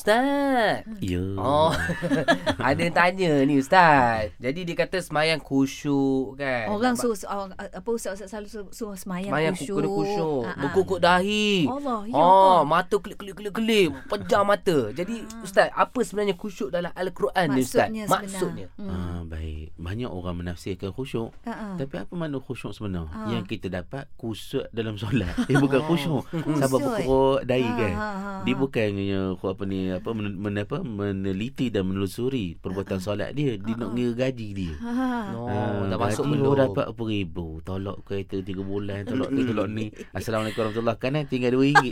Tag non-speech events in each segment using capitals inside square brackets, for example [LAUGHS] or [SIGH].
Ustaz. Ya. Oh. [LAUGHS] Ada yang tanya ni Ustaz. Jadi dia kata semayang khusyuk kan. Orang suruh orang- apa ustaz-ustaz selalu suruh, suruh semayang Semayang khusyuk. khusyuk. khusyuk. Ah, ah. Berkukuk dahi. Allah, ya Oh, ke? mata kelip-kelip-kelip-kelip. Pejam mata. Jadi Ustaz, apa sebenarnya khusyuk dalam Al-Quran ni Ustaz? Maksudnya sebenar. Maksudnya. Hmm. Ah, baik. Banyak orang menafsirkan khusyuk. Ah, ah. Tapi apa makna khusyuk sebenar? Ah. Yang kita dapat kusut dalam solat. Dia bukan khusyuk. Kusut. Sabar berkeruk dahi Ah, kan. ah, ah, Dia bukannya apa ni apa men, men, apa meneliti dan menelusuri perbuatan solat dia. Dia nak ngira gaji dia. Ha. Oh, Ah, dah masuk belum? dapat apa ribu. Tolak kereta 3 bulan, tolak ni, tolak ni. [LAUGHS] Assalamualaikum warahmatullahi Kanan tinggal RM2.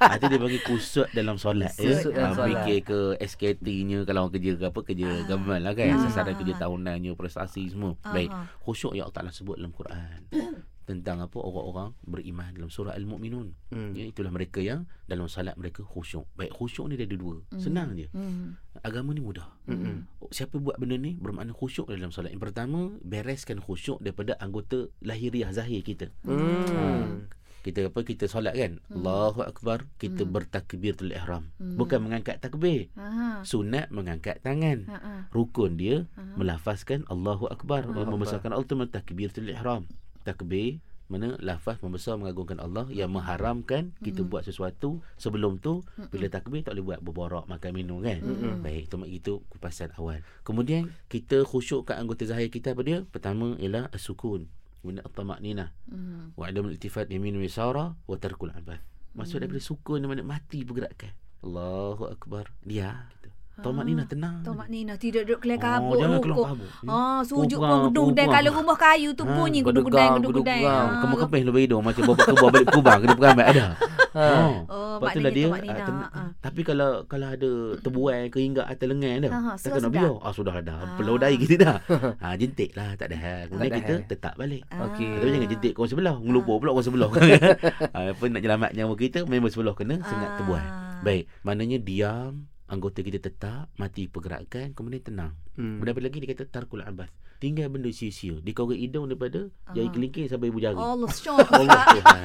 ha, tu dia bagi kusut dalam solat ya. Solat. fikir ke SKT-nya kalau orang kerja ke apa kerja Ah. government lah kan. Ah. Sasaran kerja tahunannya, prestasi semua. Ah, Baik. Khusyuk yang Allah Taala sebut dalam Quran. [LAUGHS] tentang apa orang-orang beriman dalam surah Al-Mu'minun. Hmm. Ya, itulah mereka yang dalam salat mereka khusyuk. Baik khusyuk ni dia ada dua. Senang je. Hmm. Agama ni mudah. Mm-mm. Siapa buat benda ni bermakna khusyuk dalam solat. Yang pertama, bereskan khusyuk daripada anggota lahiriah zahir kita. Hmm. Kita apa kita solat kan? Allahu akbar, kita Hmm. bertakbiratul ihram. Hmm. Bukan mengangkat takbir. Ha. Sunat mengangkat tangan. Ha. ha. Rukun dia Ha. melafazkan Allahu akbar, Allahu membesarkan Allah tu takbiratul ihram. Takbir mana lafaz membesar mengagungkan Allah yang mengharamkan kita buat sesuatu sebelum tu bila takbir tak boleh buat berborak makan minum kan? Mm-mm. baik itu itu kupasan awal. Kemudian kita khusyukkan anggota zahir kita apa dia? Pertama ialah as-sukun kemudian at-tama'ninah Hmm. wa adam al-iltifat yamin wa yasara wa tarkul abath maksud daripada sukun mana mati pergerakan Allahu akbar. Dia gitu tama'ninah tenang Tomak Nina tidak duduk kelar Oh, kabut jangan rukuk. keluar kabut. Ah, sujud Kurang, pun gedung dan kalau rumah kayu tu Ha, bunyi gedung, gedung-gedang gedung-gedang. gedung-gedang. Ah, Kemah-kemah lebih hidung macam bawa keluar balik kubang kena perambat ada. Ha. Oh. Oh, Lepas tu lah maknanya dia Nina, ah, ten- ah. Tapi kalau kalau ada tebuai ke hingga atas lengan dah. Ha, ha, tak biar. Ah sudah dah. Ah. Pelau dahi kita dah. ha jentik lah tak ada hal. Kemudian Tak ada kita tetap balik. Ah. Okey. Tapi jangan jentik kau sebelah. Ngelupur pula kau sebelah. ha, [LAUGHS] apa nak selamat nyawa kita member sebelah kena sengat Ah. tebuai. Baik, maknanya diam anggota kita tetap mati pergerakan kemudian tenang. Hmm. Kemudian apa lagi dia kata tarkul abath. Tinggal benda sia-sia. Dikorek hidung daripada jari Ah. kelingking sampai ibu jari. Allah [LAUGHS] syok. Allah Tuhan.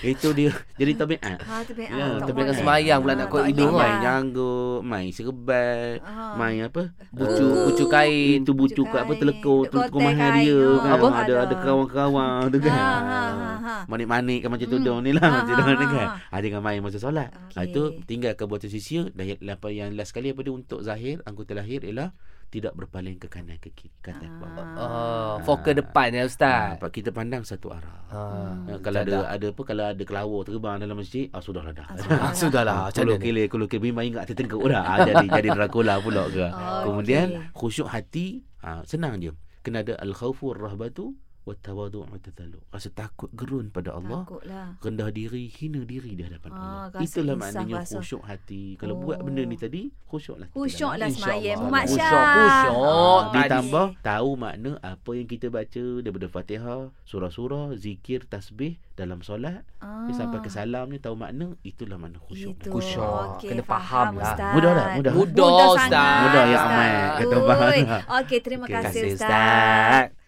Itu dia jadi tabiat. Ha, tapi Ya, ah, kan semayang pula nak Ah, tak hidung lah. nyanggut, main serbat, main apa? Bucu, bucu kain. Itu bucu kat apa telekor, kotak telekor mahal dia kan. Apa? Ada ada kawan-kawan tu kan. Ha, ha, ha, ha. Manik-manik kan macam tu Hmm. dong ni lah Ha, macam tu ha, kan. ha. Jangan main masa solat. Ha itu tinggalkan buatan sia dan yang apa yang last sekali apa dia untuk zahir anggota lahir ialah tidak berpaling ke kanan ke kiri ke atas ke bawah. Oh, fokus depan ya Ustaz. apa, kita pandang satu arah. Ha. Ha, kalau ada ada apa kalau ada kelawar terbang dalam masjid, ah sudahlah dah. Ah, sudahlah. [LAUGHS] Kalau mana ni? kile kalau kile memang ingat tertengkuk dah. Ah, jadi jadi Dracula pula ke. [LAUGHS] Oh, Kemudian khusyuk hati ah, senang je. Kena ada al-khaufu war-rahbatu wat-tawadu' wat-tathallu. Rasa takut gerun pada Allah. Takutlah. rendah diri, hina diri di hadapan Ah, Allah. Itulah maknanya rasa- khusyuk hati. Kalau Oh. buat benda ni tadi, khusyuklah. Khusyuklah. Muhammad Khusyuk, Syah. khusyuk. Oh, Tadi. Ditambah tahu makna apa yang kita baca daripada Fatihah, surah-surah, zikir, tasbih dalam solat, Ah. sampai ke salam ni tahu makna, itulah makna khusyuk. Itu. Khusyuk. Okey, Kena faham lah. Ustaz. Mudah tak? Mudah. Mudah, sangat, Ustaz. Mudah ya, Amal. Kata. Okey, terima kasih Terima kasih Ustaz. Ustaz.